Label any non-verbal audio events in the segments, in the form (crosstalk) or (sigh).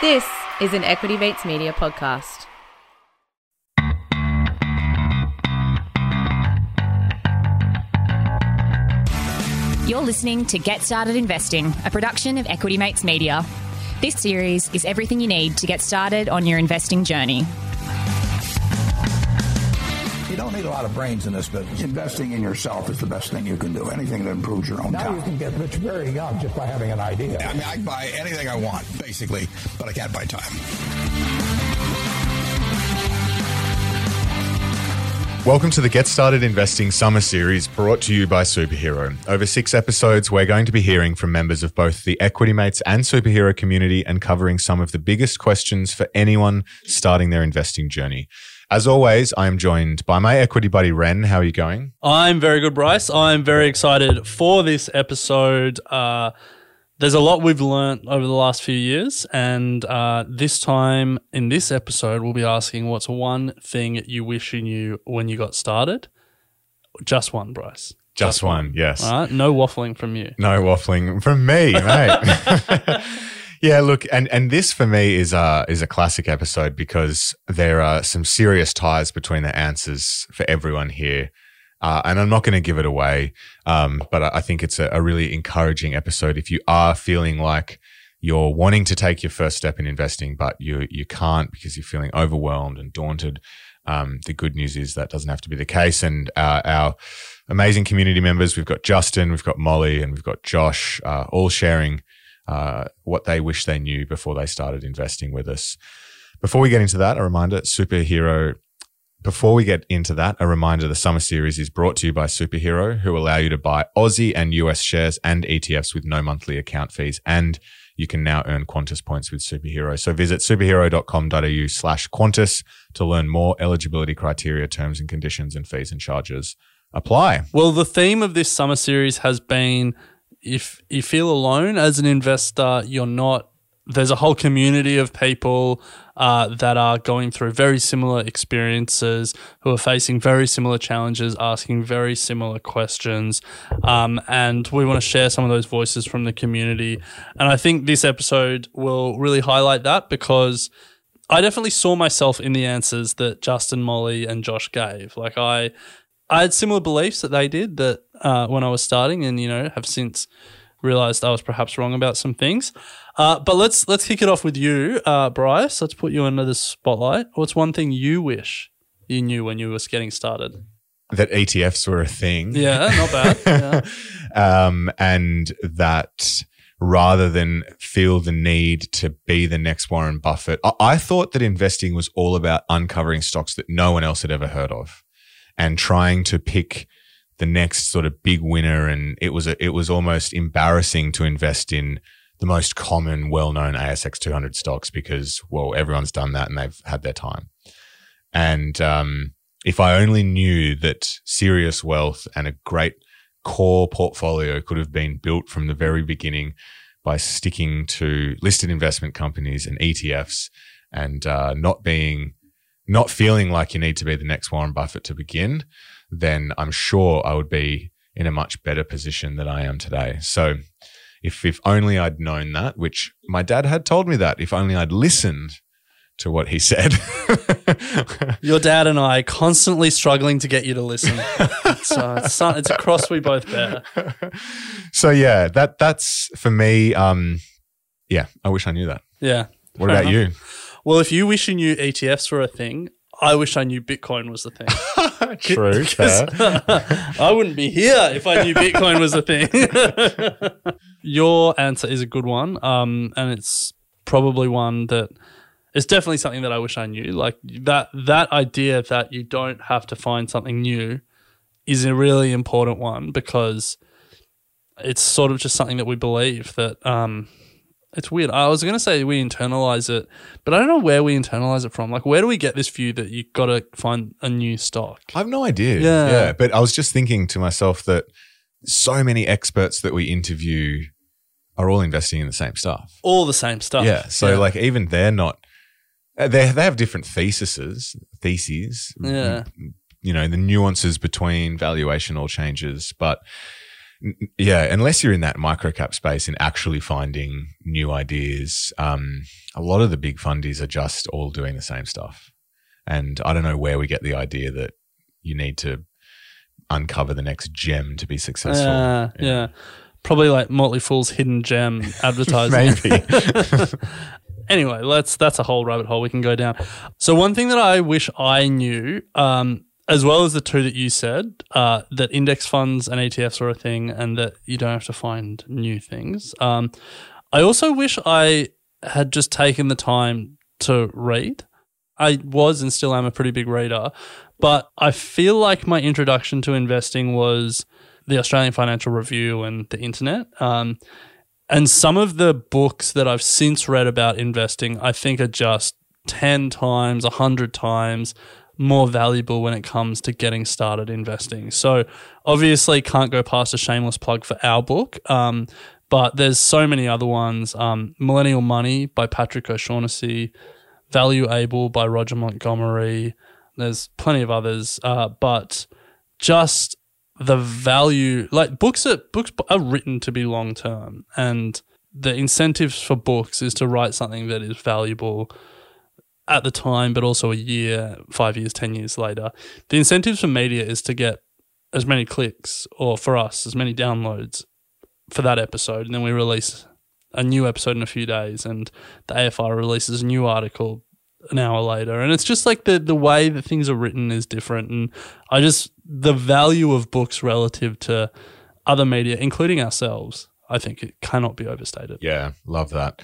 This is an Equity Mates Media podcast. You're listening to Get Started Investing, a production of Equity Mates Media. This series is everything you need to get started on your investing journey. You don't need a lot of brains in this business. Investing in yourself is the best thing you can do. Anything that improves your own Now time. you can get rich very young just by having an idea. I mean, I can buy anything I want, basically, but I can't buy time. Welcome to the Get Started Investing Summer Series brought to you by Superhero. Over six episodes, we're going to be hearing from members of both the Equity Mates and Superhero community and covering some of the biggest questions for anyone starting their investing journey. As always, I am joined by my equity buddy Ren. How are you going? I'm very good, Bryce. I'm very excited for this episode. Uh, there's a lot we've learnt over the last few years, and uh, this time in this episode, we'll be asking what's one thing you wish you knew when you got started? Just one, Bryce. Just one, yes. All right, no waffling from you. No waffling from me, mate. (laughs) (laughs) yeah, look, and and this for me is a is a classic episode because there are some serious ties between the answers for everyone here. Uh, and I'm not going to give it away, um, but I, think it's a, a really encouraging episode. If you are feeling like you're wanting to take your first step in investing, but you you can't because you're feeling overwhelmed and daunted, um, the good news is that doesn't have to be the case. And uh, our amazing community members, we've got Justin, we've got Molly, and we've got Josh, uh, all sharing uh, what they wish they knew before they started investing with us. Before we get into that, a reminder: Superhero. Before we get into that, a reminder: the summer series is brought to you by Superhero, who allow you to buy Aussie and US shares and ETFs with no monthly account fees, and you can now earn Qantas points with Superhero. So visit superhero.com.au slash Qantas to learn more eligibility criteria, terms and conditions, and fees and charges apply. Well, the theme of this summer series has been if you feel alone as an investor, you're not. There's a whole community of people uh, that are going through very similar experiences, who are facing very similar challenges, asking very similar questions. Um, and we want to share some of those voices from the community. And I think this episode will really highlight that because I definitely saw myself in the answers that Justin, Molly, and Josh gave. Like I, I had similar beliefs that they did that uh, when I was starting, and you know have since realized I was perhaps wrong about some things. Uh, but let's let's kick it off with you, uh, Bryce. Let's put you under the spotlight. What's one thing you wish you knew when you were getting started? That ETFs were a thing. Yeah, not bad. (laughs) Yeah. um, and that rather than feel the need to be the next Warren Buffett, I, I thought that investing was all about uncovering stocks that no one else had ever heard of and trying to pick the next sort of big winner. And it was a, it was almost embarrassing to invest in the most common, well-known ASX 200 stocks because, well, everyone's done that and they've had their time. And um, if I only knew that serious wealth and a great core portfolio could have been built from the very beginning by sticking to listed investment companies and ETFs and uh, not being, not feeling like you need to be the next Warren Buffett to begin, then I'm sure I would be in a much better position than I am today. So if, if only I'd known that, which my dad had told me that, if only I'd listened to what he said. (laughs) Your dad and I constantly struggling to get you to listen. (laughs) so it's, it's a cross we both bear. so yeah, that that's for me. Um, yeah, I wish I knew that. Yeah. What about enough. you? Well, if you wish you knew ETFs were a thing, I wish I knew Bitcoin was the thing. (laughs) True. (laughs) (laughs) I wouldn't be here if I knew Bitcoin was a thing. Your answer is a good one, um, and it's probably one that it's definitely something that I wish I knew. Like that that idea that you don't have to find something new is a really important one because it's sort of just something that we believe that um, it's weird. I was going to say we internalize it, but I don't know where we internalize it from. Like, where do we get this view that you got to find a new stock? I have no idea. Yeah. yeah. But I was just thinking to myself that so many experts that we interview are all investing in the same stuff. All the same stuff. Yeah. So like even they're not. uh, They they have different theses, theses. Yeah. You know the nuances between valuation all changes, but yeah, unless you're in that microcap space and actually finding new ideas, um, a lot of the big fundies are just all doing the same stuff. And I don't know where we get the idea that you need to uncover the next gem to be successful. Uh, yeah. Probably like Motley Fool's hidden gem (laughs) advertising. Maybe. (laughs) anyway, let's that's a whole rabbit hole we can go down. So one thing that I wish I knew, um, as well as the two that you said, uh, that index funds and ETFs are a thing, and that you don't have to find new things. Um, I also wish I had just taken the time to read. I was and still am a pretty big reader, but I feel like my introduction to investing was the Australian Financial Review and the internet. Um, and some of the books that I've since read about investing, I think are just 10 times, 100 times more valuable when it comes to getting started investing. So, obviously, can't go past a shameless plug for our book. Um, but there's so many other ones. Um, Millennial Money by Patrick O'Shaughnessy, Value Able by Roger Montgomery. There's plenty of others. Uh, but just the value like books are books are written to be long term and the incentives for books is to write something that is valuable at the time but also a year 5 years 10 years later the incentives for media is to get as many clicks or for us as many downloads for that episode. And then we release a new episode in a few days and the AFR releases a new article an hour later. And it's just like the the way that things are written is different. And i just the value of books relative to other media including ourselves i think it cannot be overstated. Yeah, love that.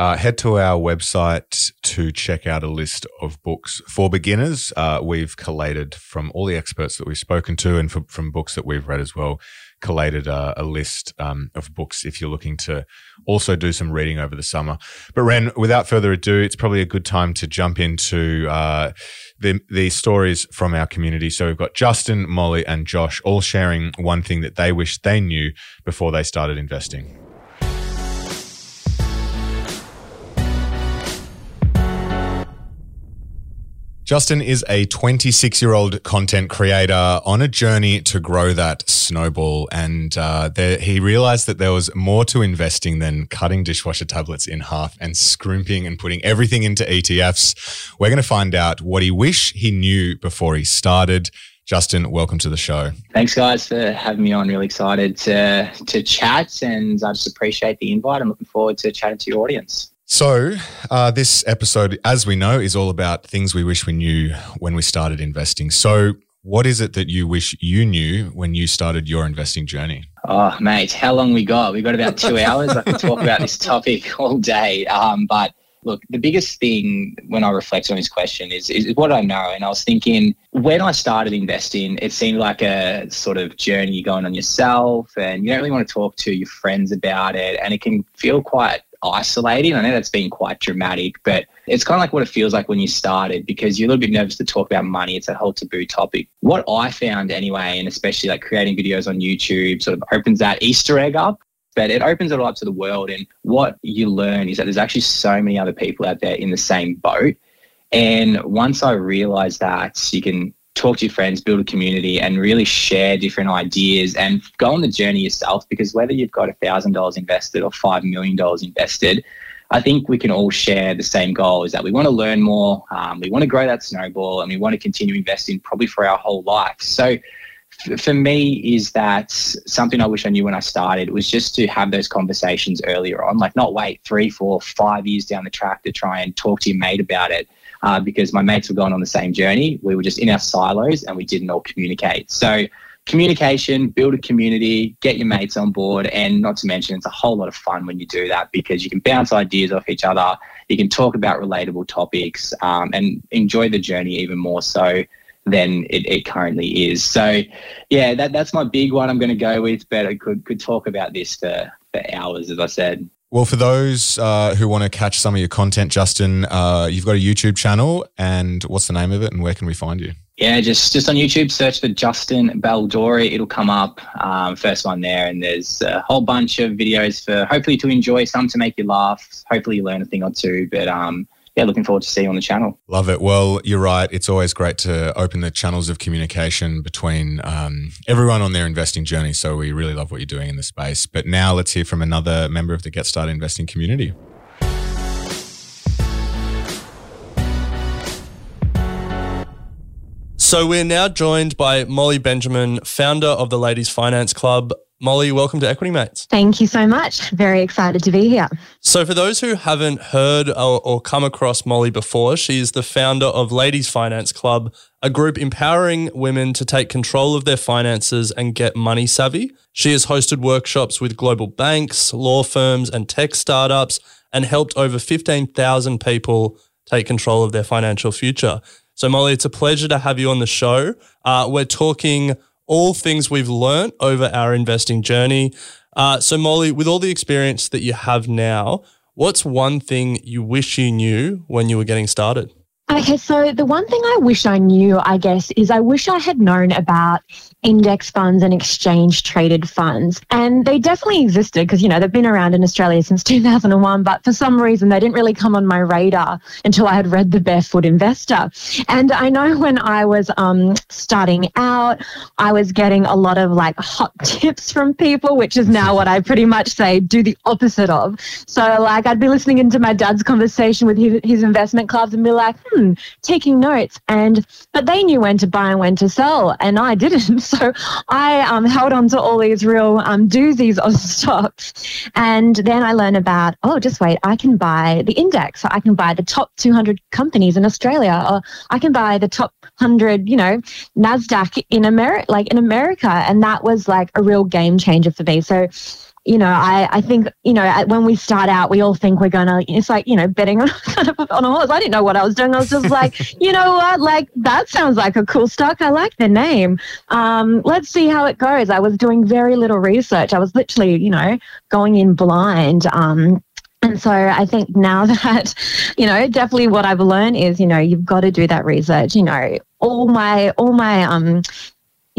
Uh, head to our website to check out a list of books for beginners. Uh, we've collated from all the experts that we've spoken to and from, from books that we've read as well, collated a, a list um, of books if you're looking to also do some reading over the summer. But Ren, without further ado, it's probably a good time to jump into uh, the, the stories from our community. So we've got Justin, Molly, and Josh all sharing one thing that they wish they knew before they started investing. Justin is a 26 year old content creator on a journey to grow that snowball. And uh, there, he realized that there was more to investing than cutting dishwasher tablets in half and scrimping and putting everything into ETFs. We're going to find out what he wish he knew before he started. Justin, welcome to the show. Thanks, guys, for having me on. Really excited to to chat, and I just appreciate the invite. I'm looking forward to chatting to your audience. So, uh, this episode, as we know, is all about things we wish we knew when we started investing. So, what is it that you wish you knew when you started your investing journey? Oh, mate, how long we got? We got about two (laughs) hours. I could talk about this topic all day. Um, but look, the biggest thing when I reflect on this question is, is what I know. And I was thinking when I started investing, it seemed like a sort of journey going on yourself, and you don't really want to talk to your friends about it, and it can feel quite isolating. I know that's been quite dramatic, but it's kind of like what it feels like when you started because you're a little bit nervous to talk about money. It's a whole taboo topic. What I found anyway, and especially like creating videos on YouTube, sort of opens that Easter egg up. But it opens it all up to the world. And what you learn is that there's actually so many other people out there in the same boat. And once I realized that you can talk to your friends, build a community, and really share different ideas and go on the journey yourself. Because whether you've got $1,000 invested or $5 million invested, I think we can all share the same goal is that we want to learn more, um, we want to grow that snowball, and we want to continue investing probably for our whole life. So, for me, is that something I wish I knew when I started was just to have those conversations earlier on, like not wait three, four, five years down the track to try and talk to your mate about it uh, because my mates were going on the same journey. We were just in our silos and we didn't all communicate. So communication, build a community, get your mates on board, and not to mention it's a whole lot of fun when you do that because you can bounce ideas off each other, you can talk about relatable topics, um, and enjoy the journey even more so than it, it currently is. So, yeah, that, that's my big one I'm going to go with, but I could could talk about this for, for hours, as I said. Well, for those uh, who want to catch some of your content, Justin, uh, you've got a YouTube channel, and what's the name of it, and where can we find you? Yeah, just just on YouTube, search for Justin Baldori. It'll come up. Um, first one there, and there's a whole bunch of videos for hopefully to enjoy, some to make you laugh, hopefully you learn a thing or two. But um, yeah, looking forward to seeing you on the channel. Love it. Well, you're right. It's always great to open the channels of communication between um, everyone on their investing journey. So we really love what you're doing in the space. But now let's hear from another member of the Get Started Investing community. So we're now joined by Molly Benjamin, founder of the Ladies Finance Club. Molly, welcome to Equity Mates. Thank you so much. Very excited to be here. So, for those who haven't heard or, or, come across Molly before, she's the founder of Ladies Finance Club, a group empowering women to take control of their finances and get money savvy. She has hosted workshops with global banks, law firms, and tech startups and helped over 15,000 people take control of their financial future. So, Molly, it's a pleasure to have you on the show. Uh, we're talking all things we've learned over our investing journey. Uh, so, Molly, with all the experience that you have now, what's one thing you wish you knew when you were getting started? Okay, so the one thing I wish I knew, I guess, is I wish I had known about index funds and exchange traded funds. And they definitely existed because, you know, they've been around in Australia since (laughs) 2001, but for some reason they didn't really come on my radar until I had read The Barefoot Investor. And I know when I was um, starting out, I was getting a lot of like hot (laughs) tips from people, which is now what I pretty much say do the opposite of. So, like, I'd be listening into my dad's conversation with his, his investment clubs and be like, hmm, taking notes. And but they knew when to buy and when to sell, and I didn't. (laughs) So I um, held on to all these real um, doozies of (laughs) stocks, and then I learned about oh, just wait, I can buy the index. So I can buy the top 200 companies in Australia, or I can buy the top 100, you know, Nasdaq in America, like in America, and that was like a real game changer for me. So you know, I, I think, you know, when we start out, we all think we're going to, it's like, you know, betting on, (laughs) on a horse. I didn't know what I was doing. I was just like, (laughs) you know what, like, that sounds like a cool stock. I like the name. Um, let's see how it goes. I was doing very little research. I was literally, you know, going in blind. Um, and so I think now (laughs) that, you know, definitely what I've learned is, you know, you've got to do that research. You know, all my all my um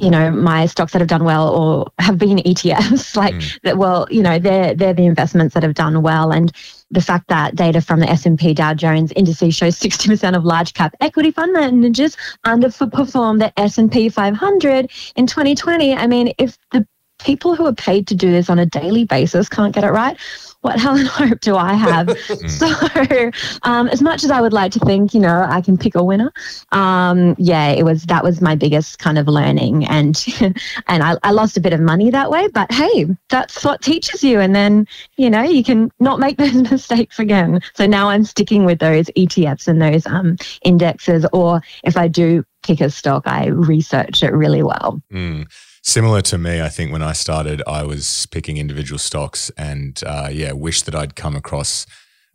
you know my stocks that have done well or have been (laughs) ETFs (laughs) like mm. that well you know they're they're the investments that have done well and the fact that data from the S&P Dow Jones indices shows 60% of large cap equity fund managers underperformed the S&P 500 in 2020 I mean if the people who are paid to do this on a daily basis can't get it right what hell and (laughs) hope do I have? (laughs) so, um, as much as I would like to think, you know, I can pick a winner, um, yeah, it was that was my biggest kind of learning, and (laughs) and I, I lost a bit of money that way. But hey, that's what teaches you, and then you know you can not make those mistakes again. So now I'm sticking with those ETFs and those um, indexes, or if I do pick a stock, I research it really well. Mm. Similar to me, I think when I started, I was picking individual stocks and uh, yeah, wish that I'd come across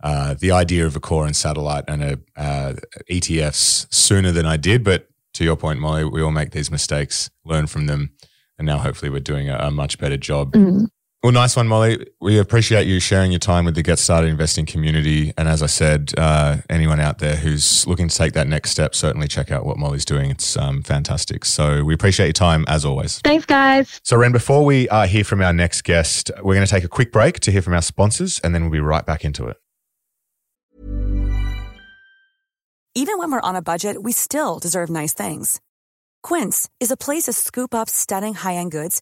uh, the idea of a core and satellite and a uh, ETFs sooner than I did. But to your point, Molly, we all make these mistakes, learn from them, and now hopefully we're doing a, a much better job. Mm. Well, nice one, Molly. We appreciate you sharing your time with the Get Started Investing community. And as I said, uh, anyone out there who's looking to take that next step, certainly check out what Molly's doing. It's um, fantastic. So we appreciate your time as always. Thanks, guys. So, Ren, before we uh, hear from our next guest, we're going to take a quick break to hear from our sponsors, and then we'll be right back into it. Even when we're on a budget, we still deserve nice things. Quince is a place to scoop up stunning high end goods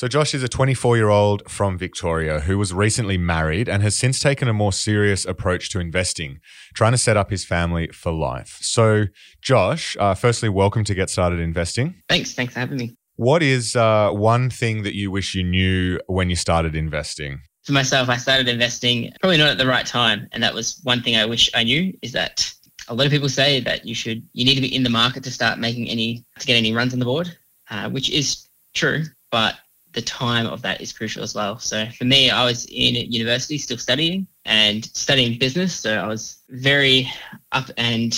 So, Josh is a 24 year old from Victoria who was recently married and has since taken a more serious approach to investing, trying to set up his family for life. So, Josh, uh, firstly, welcome to Get Started Investing. Thanks. Thanks for having me. What is uh, one thing that you wish you knew when you started investing? For myself, I started investing probably not at the right time. And that was one thing I wish I knew is that a lot of people say that you should, you need to be in the market to start making any, to get any runs on the board, uh, which is true. But the time of that is crucial as well. So for me, I was in university still studying and studying business. So I was very up and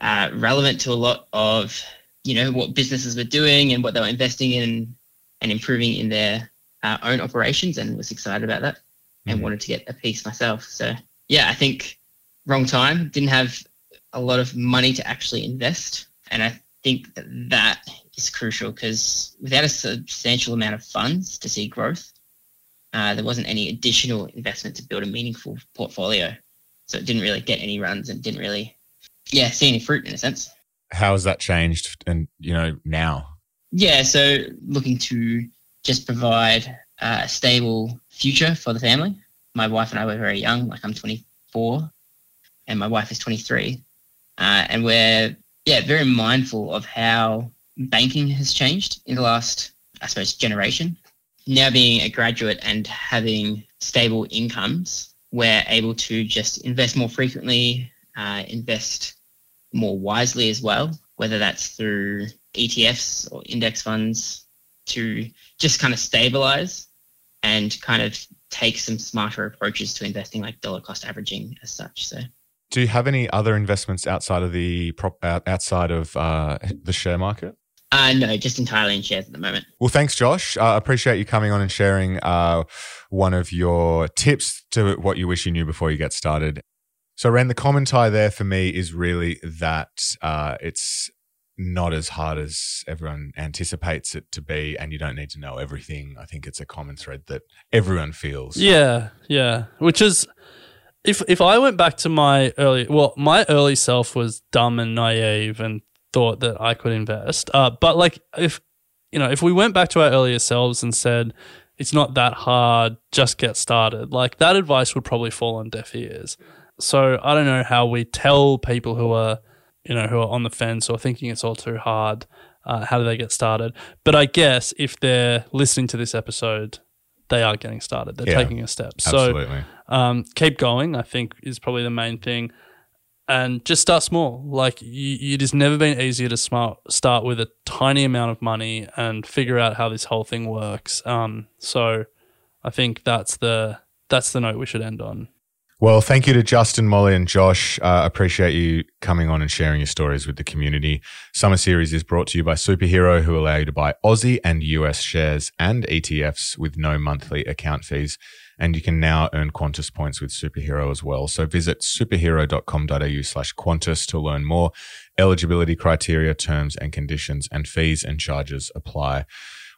uh, relevant to a lot of you know what businesses were doing and what they were investing in and improving in their uh, own operations, and was excited about that and Mhm. wanted to get a piece myself. So yeah, I think wrong time. Didn't have a lot of money to actually invest, and I think that that is crucial because without a substantial amount of funds to see growth, uh, there wasn't any additional investment to build a meaningful portfolio. So it didn't really get any runs and didn't really, yeah, see any fruit in a sense. How has that changed? And you know now. Yeah, so looking to just provide uh, a stable future for the family. My wife and I were very young, like I'm 24 and my wife is 23. Uh, and we're, yeah, very mindful of how banking has changed in the last, I suppose, generation. Now being a graduate and having stable incomes, we're able to just invest more frequently, uh, invest more wisely as well, whether that's through ETFs or index funds to just kind of stabilize and kind of take some smarter approaches to investing like dollar cost averaging as such. So Do you have any other investments outside of the prop outside of uh, the share market? Uh no, just entirely in shares at the moment. Well, thanks, Josh. I appreciate you coming on and sharing uh, one of your tips to what you wish you knew before you get started. So, Ren, the commentary there for me is really that uh, it's not as hard as everyone anticipates it to be, and you don't need to know everything. I think it's a common thread that everyone feels. Yeah, yeah. Which is if if I went back to my early well, my early self was dumb and naive and thought that I could invest. Uh, but like if you know, if we went back to our earlier selves and said it's not that hard, just get started, like that advice would probably fall on deaf ears. So I don't know how we tell people who are you know who are on the fence or thinking it's all too hard. Uh, how do they get started? But I guess if they're listening to this episode, they are getting started. They're Yeah, taking a step. absolutely. So um, keep going. I think is probably the main thing, and just start small. Like you, it has never been easier to smart, start with a tiny amount of money and figure out how this whole thing works. Um, so I think that's the that's the note we should end on. Well, thank you to Justin, Molly, and Josh. Uh, appreciate you coming on and sharing your stories with the community. Summer Series is brought to you by Superhero, who allow you to buy Aussie and US shares and ETFs with no monthly account fees. And you can now earn Qantas points with Superhero as well. So visit superhero.com.au slash Qantas to learn more. Eligibility criteria, terms and conditions, and fees and charges apply.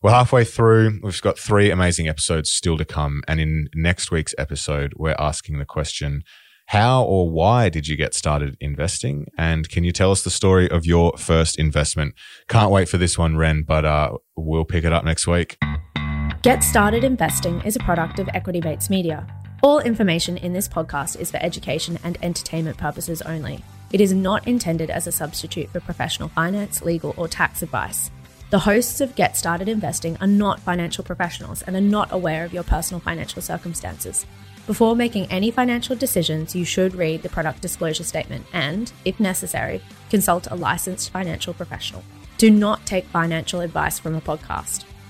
We're halfway through. We've got three amazing episodes still to come. And in next week's episode, we're asking the question How or why did you get started investing? And can you tell us the story of your first investment? Can't wait for this one, Ren, but uh, we'll pick it up next week. Get Started Investing is a product of Equity Mates Media. All information in this podcast is for education and entertainment purposes only. It is not intended as a substitute for professional finance, legal, or tax advice. The hosts of Get Started Investing are not financial professionals and are not aware of your personal financial circumstances. Before making any financial decisions, you should read the product disclosure statement and, if necessary, consult a licensed financial professional. Do not take financial advice from a podcast.